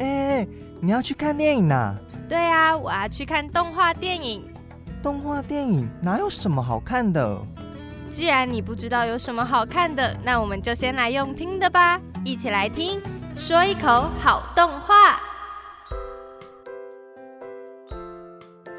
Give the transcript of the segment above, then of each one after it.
哎，你要去看电影呐？对啊，我要去看动画电影。动画电影哪有什么好看的？既然你不知道有什么好看的，那我们就先来用听的吧。一起来听，说一口好动画。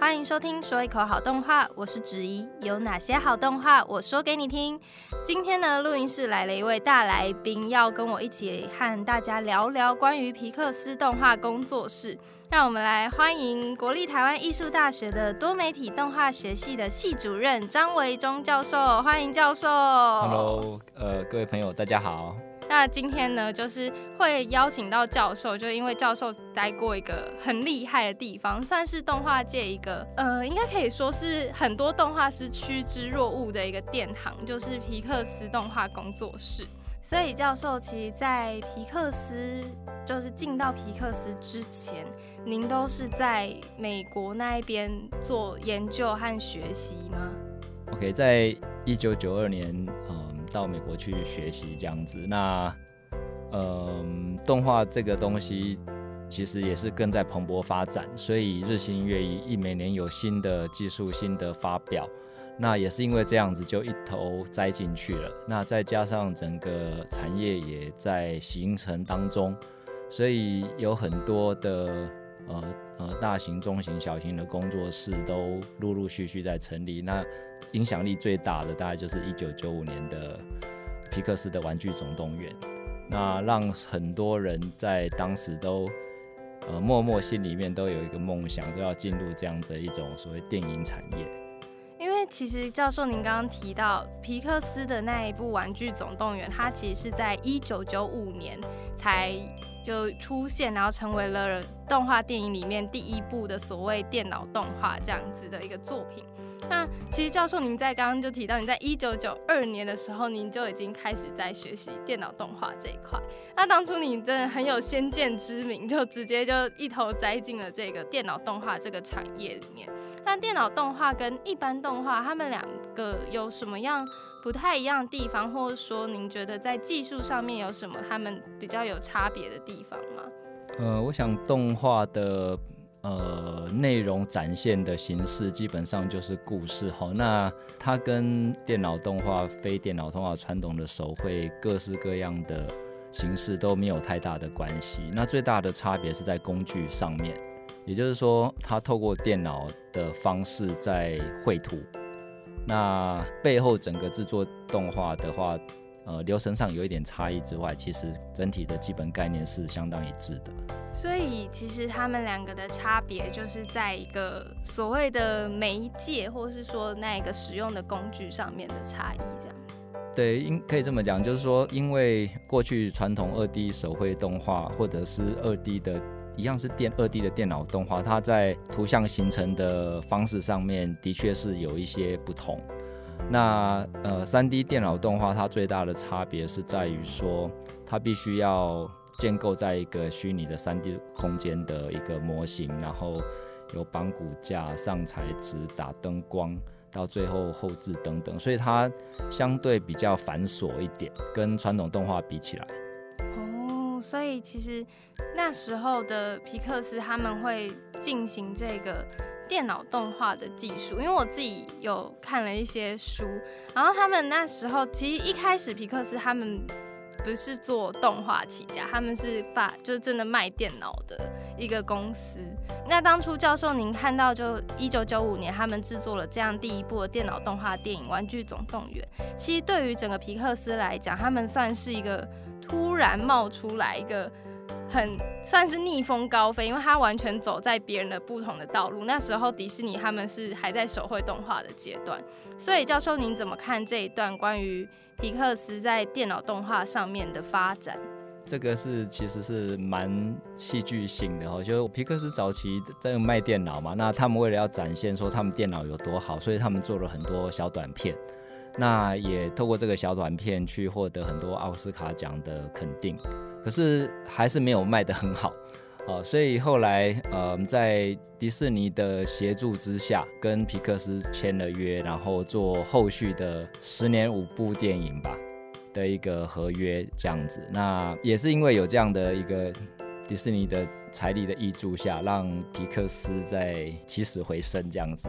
欢迎收听《说一口好动画》，我是子怡。有哪些好动画，我说给你听。今天呢，录音室来了一位大来宾，要跟我一起和大家聊聊关于皮克斯动画工作室。让我们来欢迎国立台湾艺术大学的多媒体动画学系的系主任张维忠教授，欢迎教授。Hello，呃，各位朋友，大家好。那今天呢，就是会邀请到教授，就因为教授待过一个很厉害的地方，算是动画界一个呃，应该可以说是很多动画师趋之若鹜的一个殿堂，就是皮克斯动画工作室。所以教授其实，在皮克斯就是进到皮克斯之前，您都是在美国那一边做研究和学习吗？OK，在一九九二年，到美国去学习这样子，那，嗯，动画这个东西其实也是更在蓬勃发展，所以日新月异，一每年有新的技术、新的发表，那也是因为这样子就一头栽进去了。那再加上整个产业也在形成当中，所以有很多的呃呃大型、中型、小型的工作室都陆陆续续在成立。那影响力最大的大概就是一九九五年的皮克斯的《玩具总动员》，那让很多人在当时都呃默默心里面都有一个梦想，都要进入这样的一种所谓电影产业。因为其实教授您刚刚提到皮克斯的那一部《玩具总动员》，它其实是在一九九五年才就出现，然后成为了动画电影里面第一部的所谓电脑动画这样子的一个作品。那其实教授，您在刚刚就提到，你在一九九二年的时候，您就已经开始在学习电脑动画这一块。那当初你真的很有先见之明，就直接就一头栽进了这个电脑动画这个产业里面。那电脑动画跟一般动画，他们两个有什么样不太一样的地方，或者说您觉得在技术上面有什么他们比较有差别的地方吗？呃，我想动画的。呃，内容展现的形式基本上就是故事哈。那它跟电脑动画、非电脑动画传统的手绘各式各样的形式都没有太大的关系。那最大的差别是在工具上面，也就是说，它透过电脑的方式在绘图。那背后整个制作动画的话。呃，流程上有一点差异之外，其实整体的基本概念是相当一致的。所以，其实他们两个的差别就是在一个所谓的媒介，或是说那个使用的工具上面的差异，这样子。对，应可以这么讲，就是说，因为过去传统二 D 手绘动画，或者是二 D 的一样是电二 D 的电脑动画，它在图像形成的方式上面的确是有一些不同。那呃，三 D 电脑动画它最大的差别是在于说，它必须要建构在一个虚拟的三 D 空间的一个模型，然后有绑骨架、上材质、打灯光，到最后后置等等，所以它相对比较繁琐一点，跟传统动画比起来。所以其实那时候的皮克斯他们会进行这个。电脑动画的技术，因为我自己有看了一些书，然后他们那时候其实一开始皮克斯他们不是做动画起家，他们是发就是真的卖电脑的一个公司。那当初教授您看到就一九九五年他们制作了这样第一部的电脑动画电影《玩具总动员》，其实对于整个皮克斯来讲，他们算是一个突然冒出来一个。很算是逆风高飞，因为他完全走在别人的不同的道路。那时候迪士尼他们是还在手绘动画的阶段，所以教授您怎么看这一段关于皮克斯在电脑动画上面的发展？这个是其实是蛮戏剧性的哦，就是皮克斯早期在卖电脑嘛，那他们为了要展现说他们电脑有多好，所以他们做了很多小短片。那也透过这个小短片去获得很多奥斯卡奖的肯定，可是还是没有卖得很好，哦，所以后来呃在迪士尼的协助之下，跟皮克斯签了约，然后做后续的十年五部电影吧的一个合约这样子。那也是因为有这样的一个迪士尼的财力的挹注下，让皮克斯在起死回生这样子。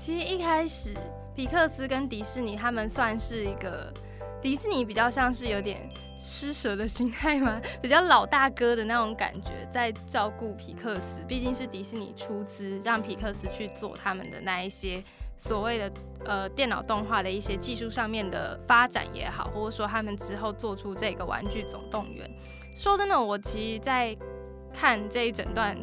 其实一开始，皮克斯跟迪士尼他们算是一个，迪士尼比较像是有点施舍的心态嘛，比较老大哥的那种感觉，在照顾皮克斯。毕竟是迪士尼出资让皮克斯去做他们的那一些所谓的呃电脑动画的一些技术上面的发展也好，或者说他们之后做出这个《玩具总动员》。说真的，我其实，在看这一整段，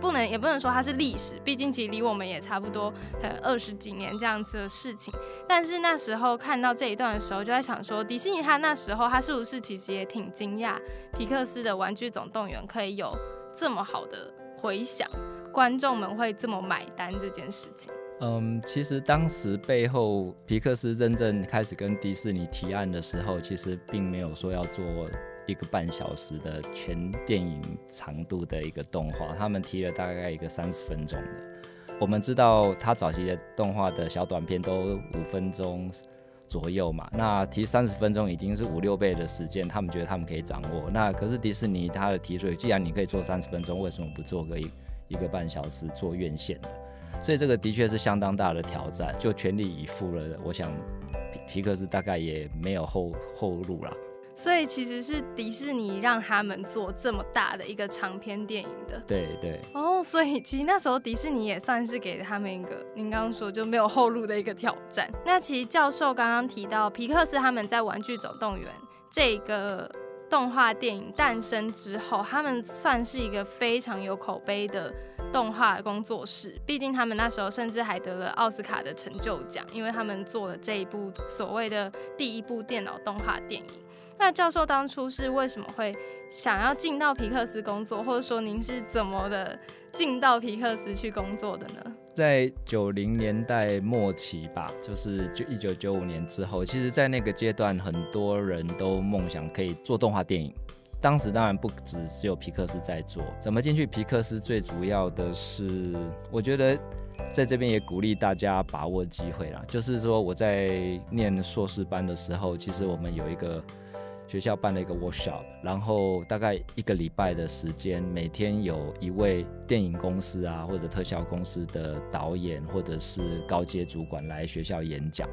不能也不能说它是历史，毕竟其实离我们也差不多，呃，二十几年这样子的事情。但是那时候看到这一段的时候，就在想说，迪士尼他那时候他是不是其实也挺惊讶，皮克斯的《玩具总动员》可以有这么好的回响，观众们会这么买单这件事情。嗯，其实当时背后皮克斯真正开始跟迪士尼提案的时候，其实并没有说要做。一个半小时的全电影长度的一个动画，他们提了大概一个三十分钟的。我们知道他早期的动画的小短片都五分钟左右嘛，那提三十分钟已经是五六倍的时间，他们觉得他们可以掌握。那可是迪士尼他的提出，既然你可以做三十分钟，为什么不做个一一个半小时做院线的？所以这个的确是相当大的挑战，就全力以赴了。我想皮皮克斯大概也没有后后路了。所以其实是迪士尼让他们做这么大的一个长篇电影的，对对。哦，所以其实那时候迪士尼也算是给他们一个，您刚刚说就没有后路的一个挑战。那其实教授刚刚提到皮克斯他们在《玩具总动员》这个动画电影诞生之后，他们算是一个非常有口碑的动画工作室。毕竟他们那时候甚至还得了奥斯卡的成就奖，因为他们做了这一部所谓的第一部电脑动画电影。那教授当初是为什么会想要进到皮克斯工作，或者说您是怎么的进到皮克斯去工作的呢？在九零年代末期吧，就是就一九九五年之后，其实，在那个阶段，很多人都梦想可以做动画电影。当时当然不只只有皮克斯在做，怎么进去皮克斯？最主要的是，我觉得在这边也鼓励大家把握机会啦。就是说，我在念硕士班的时候，其实我们有一个。学校办了一个 workshop，然后大概一个礼拜的时间，每天有一位电影公司啊或者特效公司的导演或者是高阶主管来学校演讲，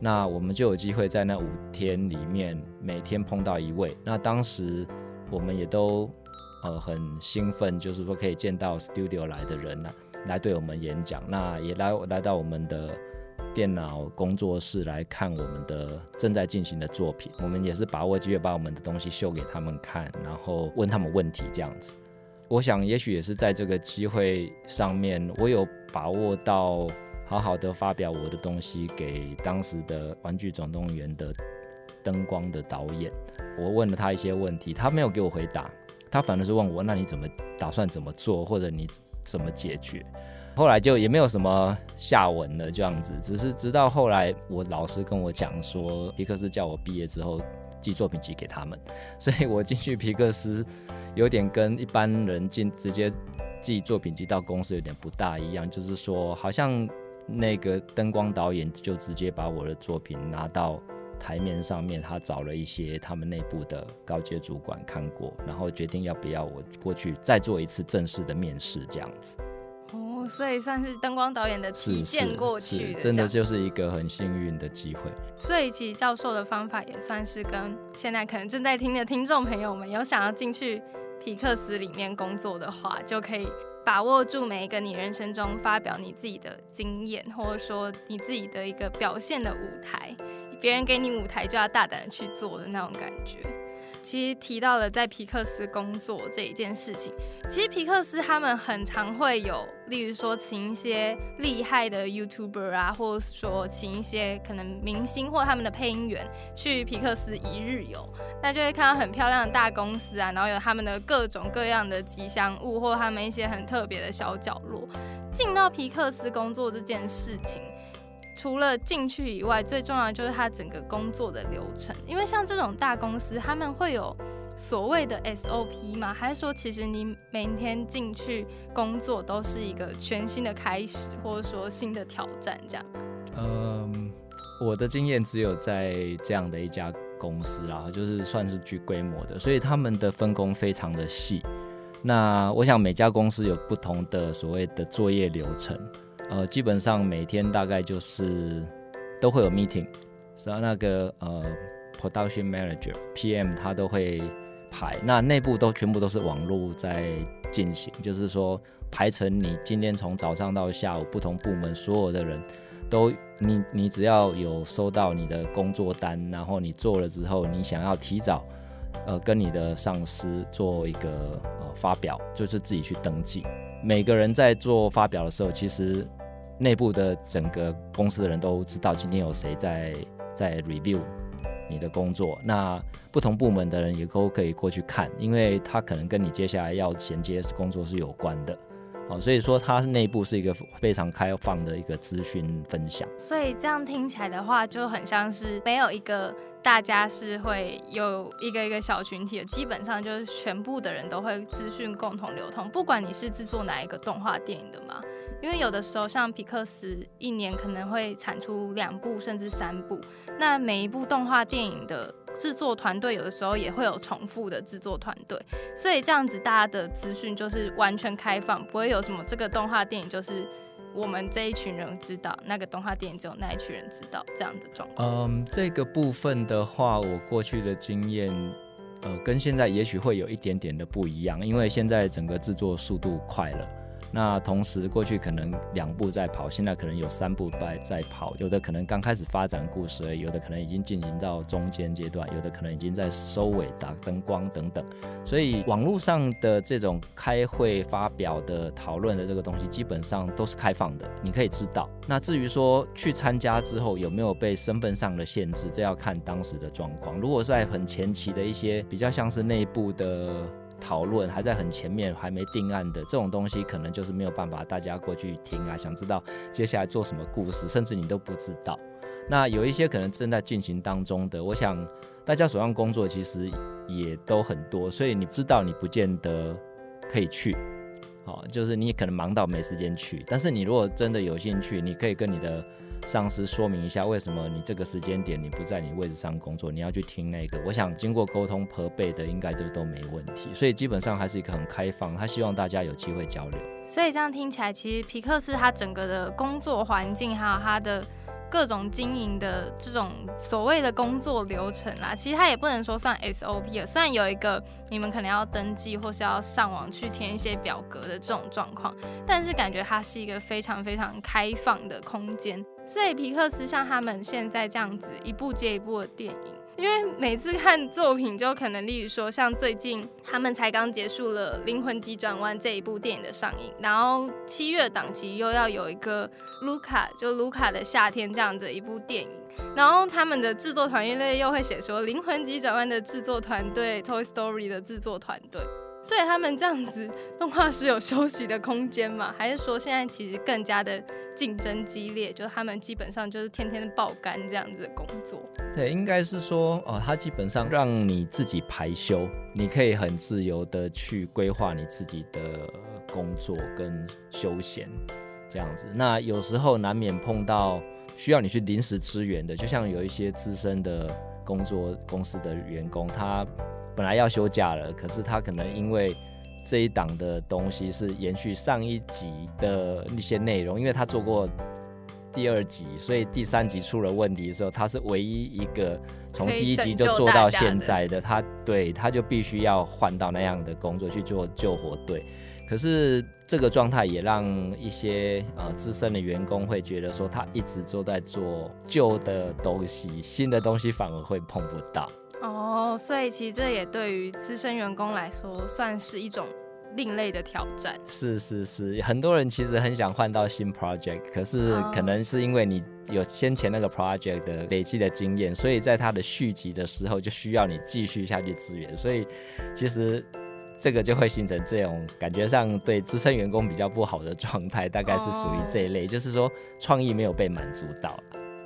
那我们就有机会在那五天里面每天碰到一位。那当时我们也都呃很兴奋，就是说可以见到 studio 来的人呢，来对我们演讲，那也来来到我们的。电脑工作室来看我们的正在进行的作品，我们也是把握机会把我们的东西秀给他们看，然后问他们问题这样子。我想也许也是在这个机会上面，我有把握到好好的发表我的东西给当时的《玩具总动员》的灯光的导演。我问了他一些问题，他没有给我回答，他反而是问我：那你怎么打算怎么做，或者你怎么解决？后来就也没有什么下文了，这样子。只是直到后来，我老师跟我讲说，皮克斯叫我毕业之后寄作品集给他们，所以我进去皮克斯有点跟一般人进直接寄作品集到公司有点不大一样，就是说好像那个灯光导演就直接把我的作品拿到台面上面，他找了一些他们内部的高阶主管看过，然后决定要不要我过去再做一次正式的面试，这样子。所以算是灯光导演的体荐过去的，真的就是一个很幸运的机会。所以其实教授的方法也算是跟现在可能正在听的听众朋友们有想要进去皮克斯里面工作的话，就可以把握住每一个你人生中发表你自己的经验，或者说你自己的一个表现的舞台，别人给你舞台就要大胆的去做的那种感觉。其实提到了在皮克斯工作这一件事情，其实皮克斯他们很常会有，例如说请一些厉害的 YouTuber 啊，或者说请一些可能明星或他们的配音员去皮克斯一日游，那就会看到很漂亮的大公司啊，然后有他们的各种各样的吉祥物，或他们一些很特别的小角落。进到皮克斯工作这件事情。除了进去以外，最重要的就是他整个工作的流程。因为像这种大公司，他们会有所谓的 SOP 吗？还是说，其实你每天进去工作都是一个全新的开始，或者说新的挑战？这样？嗯，我的经验只有在这样的一家公司，然后就是算是具规模的，所以他们的分工非常的细。那我想每家公司有不同的所谓的作业流程，呃，基本上每天大概就是都会有 meeting，然后那个呃 production manager PM 他都会排，那内部都全部都是网络在进行，就是说排成你今天从早上到下午不同部门所有的人都你你只要有收到你的工作单，然后你做了之后，你想要提早呃跟你的上司做一个呃发表，就是自己去登记。每个人在做发表的时候，其实内部的整个公司的人都知道今天有谁在在 review 你的工作。那不同部门的人也都可以过去看，因为他可能跟你接下来要衔接工作是有关的。好，所以说它内部是一个非常开放的一个资讯分享。所以这样听起来的话，就很像是没有一个大家是会有一个一个小群体的，基本上就是全部的人都会资讯共同流通，不管你是制作哪一个动画电影的嘛。因为有的时候像皮克斯一年可能会产出两部甚至三部，那每一部动画电影的制作团队有的时候也会有重复的制作团队，所以这样子大家的资讯就是完全开放，不会有什么这个动画电影就是我们这一群人知道，那个动画电影只有那一群人知道这样的状况。嗯，这个部分的话，我过去的经验，呃，跟现在也许会有一点点的不一样，因为现在整个制作速度快了。那同时，过去可能两部在跑，现在可能有三部在在跑，有的可能刚开始发展故事，有的可能已经进行到中间阶段，有的可能已经在收尾打灯光等等。所以网络上的这种开会发表的讨论的这个东西，基本上都是开放的，你可以知道。那至于说去参加之后有没有被身份上的限制，这要看当时的状况。如果在很前期的一些比较像是内部的。讨论还在很前面，还没定案的这种东西，可能就是没有办法大家过去听啊，想知道接下来做什么故事，甚至你都不知道。那有一些可能正在进行当中的，我想大家手上工作其实也都很多，所以你知道你不见得可以去，好，就是你可能忙到没时间去。但是你如果真的有兴趣，你可以跟你的。上司说明一下，为什么你这个时间点你不在你位置上工作，你要去听那个？我想经过沟通核备的，应该就都没问题。所以基本上还是一个很开放，他希望大家有机会交流。所以这样听起来，其实皮克斯他整个的工作环境，还有他的。各种经营的这种所谓的工作流程啦，其实它也不能说算 SOP 了。虽然有一个你们可能要登记或是要上网去填一些表格的这种状况，但是感觉它是一个非常非常开放的空间。所以皮克斯像他们现在这样子一部接一部的电影。因为每次看作品，就可能例如说，像最近他们才刚结束了《灵魂急转弯》这一部电影的上映，然后七月档期又要有一个卢卡，就卢卡的夏天这样子一部电影，然后他们的制作团队又会写说《灵魂急转弯》的制作团队、Toy Story 的制作团队。所以他们这样子动画是有休息的空间吗？还是说现在其实更加的竞争激烈？就是他们基本上就是天天爆肝这样子的工作。对，应该是说哦，他基本上让你自己排休，你可以很自由的去规划你自己的工作跟休闲这样子。那有时候难免碰到需要你去临时支援的，就像有一些资深的工作公司的员工，他。本来要休假了，可是他可能因为这一档的东西是延续上一集的一些内容，因为他做过第二集，所以第三集出了问题的时候，他是唯一一个从第一集就做到现在的，他对他就必须要换到那样的工作去做救火队。可是这个状态也让一些呃资深的员工会觉得说，他一直都在做旧的东西，新的东西反而会碰不到。哦，所以其实这也对于资深员工来说算是一种另类的挑战。是是是，很多人其实很想换到新 project，可是可能是因为你有先前那个 project 的累积的经验，所以在它的续集的时候就需要你继续下去支援，所以其实这个就会形成这种感觉上对资深员工比较不好的状态，大概是属于这一类，就是说创意没有被满足到。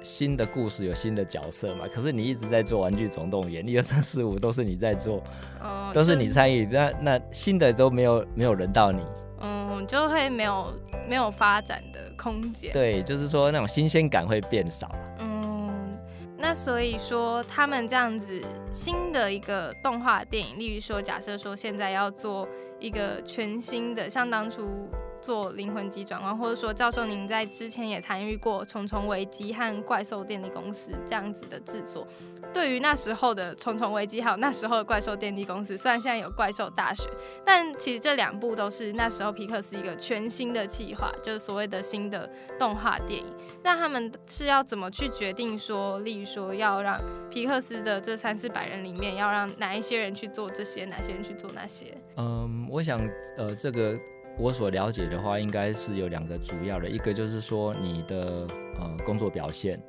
新的故事有新的角色嘛？可是你一直在做《玩具总动员》，一二三四五都是你在做，哦都是你参与，那那新的都没有没有轮到你，嗯，就会没有没有发展的空间。对，就是说那种新鲜感会变少。嗯那所以说他们这样子新的一个动画电影，例如说假设说现在要做一个全新的，像当初。做灵魂机转弯，或者说教授您在之前也参与过《重重危机》和《怪兽电力公司》这样子的制作。对于那时候的《重重危机》还有那时候的《怪兽电力公司》，虽然现在有《怪兽大学》，但其实这两部都是那时候皮克斯一个全新的企划，就是所谓的新的动画电影。那他们是要怎么去决定说，例如说要让皮克斯的这三四百人里面，要让哪一些人去做这些，哪些人去做那些？嗯，我想，呃，这个。我所了解的话，应该是有两个主要的，一个就是说你的呃工作表现，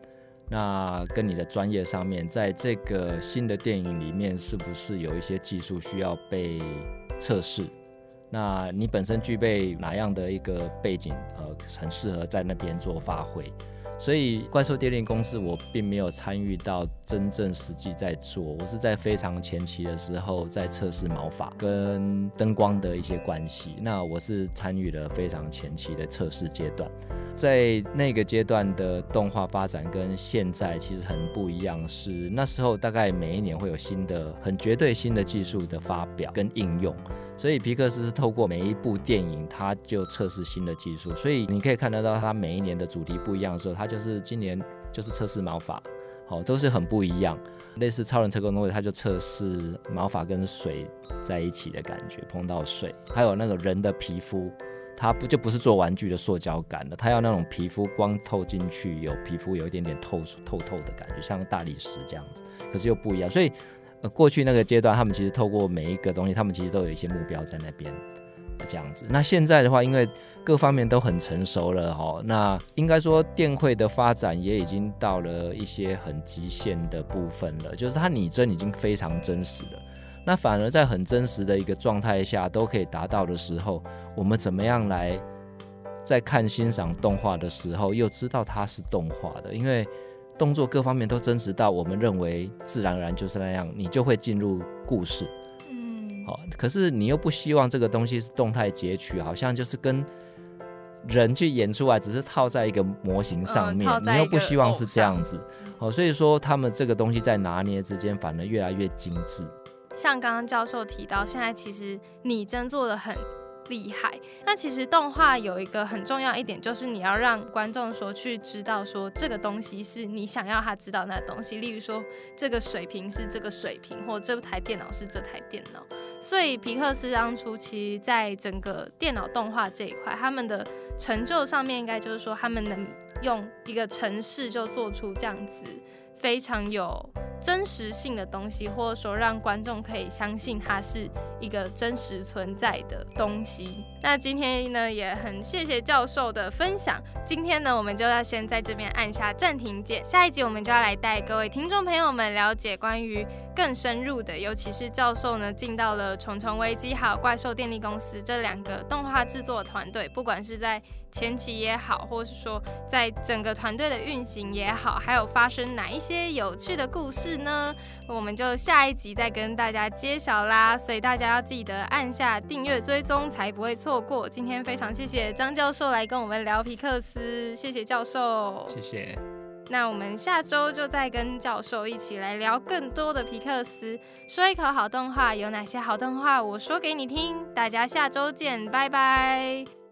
那跟你的专业上面，在这个新的电影里面，是不是有一些技术需要被测试？那你本身具备哪样的一个背景，呃，很适合在那边做发挥？所以怪兽电力公司我并没有参与到真正实际在做，我是在非常前期的时候在测试毛发跟灯光的一些关系。那我是参与了非常前期的测试阶段，在那个阶段的动画发展跟现在其实很不一样，是那时候大概每一年会有新的很绝对新的技术的发表跟应用。所以皮克斯是透过每一部电影，它就测试新的技术。所以你可以看得到，它每一年的主题不一样的时候，它就是今年就是测试毛发，好，都是很不一样。类似超人特工队，它就测试毛发跟水在一起的感觉，碰到水。还有那个人的皮肤，它不就不是做玩具的塑胶感了，它要那种皮肤光透进去，有皮肤有一点点透透透的感觉，像大理石这样子，可是又不一样。所以。过去那个阶段，他们其实透过每一个东西，他们其实都有一些目标在那边，这样子。那现在的话，因为各方面都很成熟了哈，那应该说电绘的发展也已经到了一些很极限的部分了，就是它拟真已经非常真实了。那反而在很真实的一个状态下都可以达到的时候，我们怎么样来在看欣赏动画的时候，又知道它是动画的？因为动作各方面都真实到我们认为自然而然就是那样，你就会进入故事。嗯，好，可是你又不希望这个东西是动态截取，好像就是跟人去演出来，只是套在一个模型上面，你又不希望是这样子。哦，所以说他们这个东西在拿捏之间，反而越来越精致。像刚刚教授提到，现在其实拟真做的很。厉害。那其实动画有一个很重要一点，就是你要让观众说去知道说这个东西是你想要他知道那东西。例如说这个水平是这个水平，或这台电脑是这台电脑。所以皮克斯当初其实在整个电脑动画这一块，他们的成就上面应该就是说他们能用一个城市就做出这样子非常有。真实性的东西，或者说让观众可以相信它是一个真实存在的东西。那今天呢，也很谢谢教授的分享。今天呢，我们就要先在这边按下暂停键。下一集我们就要来带各位听众朋友们了解关于更深入的，尤其是教授呢进到了《重重危机》还有《怪兽电力公司》这两个动画制作团队，不管是在前期也好，或是说在整个团队的运行也好，还有发生哪一些有趣的故事呢？我们就下一集再跟大家揭晓啦。所以大家要记得按下订阅追踪，才不会错过。今天非常谢谢张教授来跟我们聊皮克斯，谢谢教授，谢谢。那我们下周就再跟教授一起来聊更多的皮克斯，说一口好动画有哪些好动画，我说给你听。大家下周见，拜拜。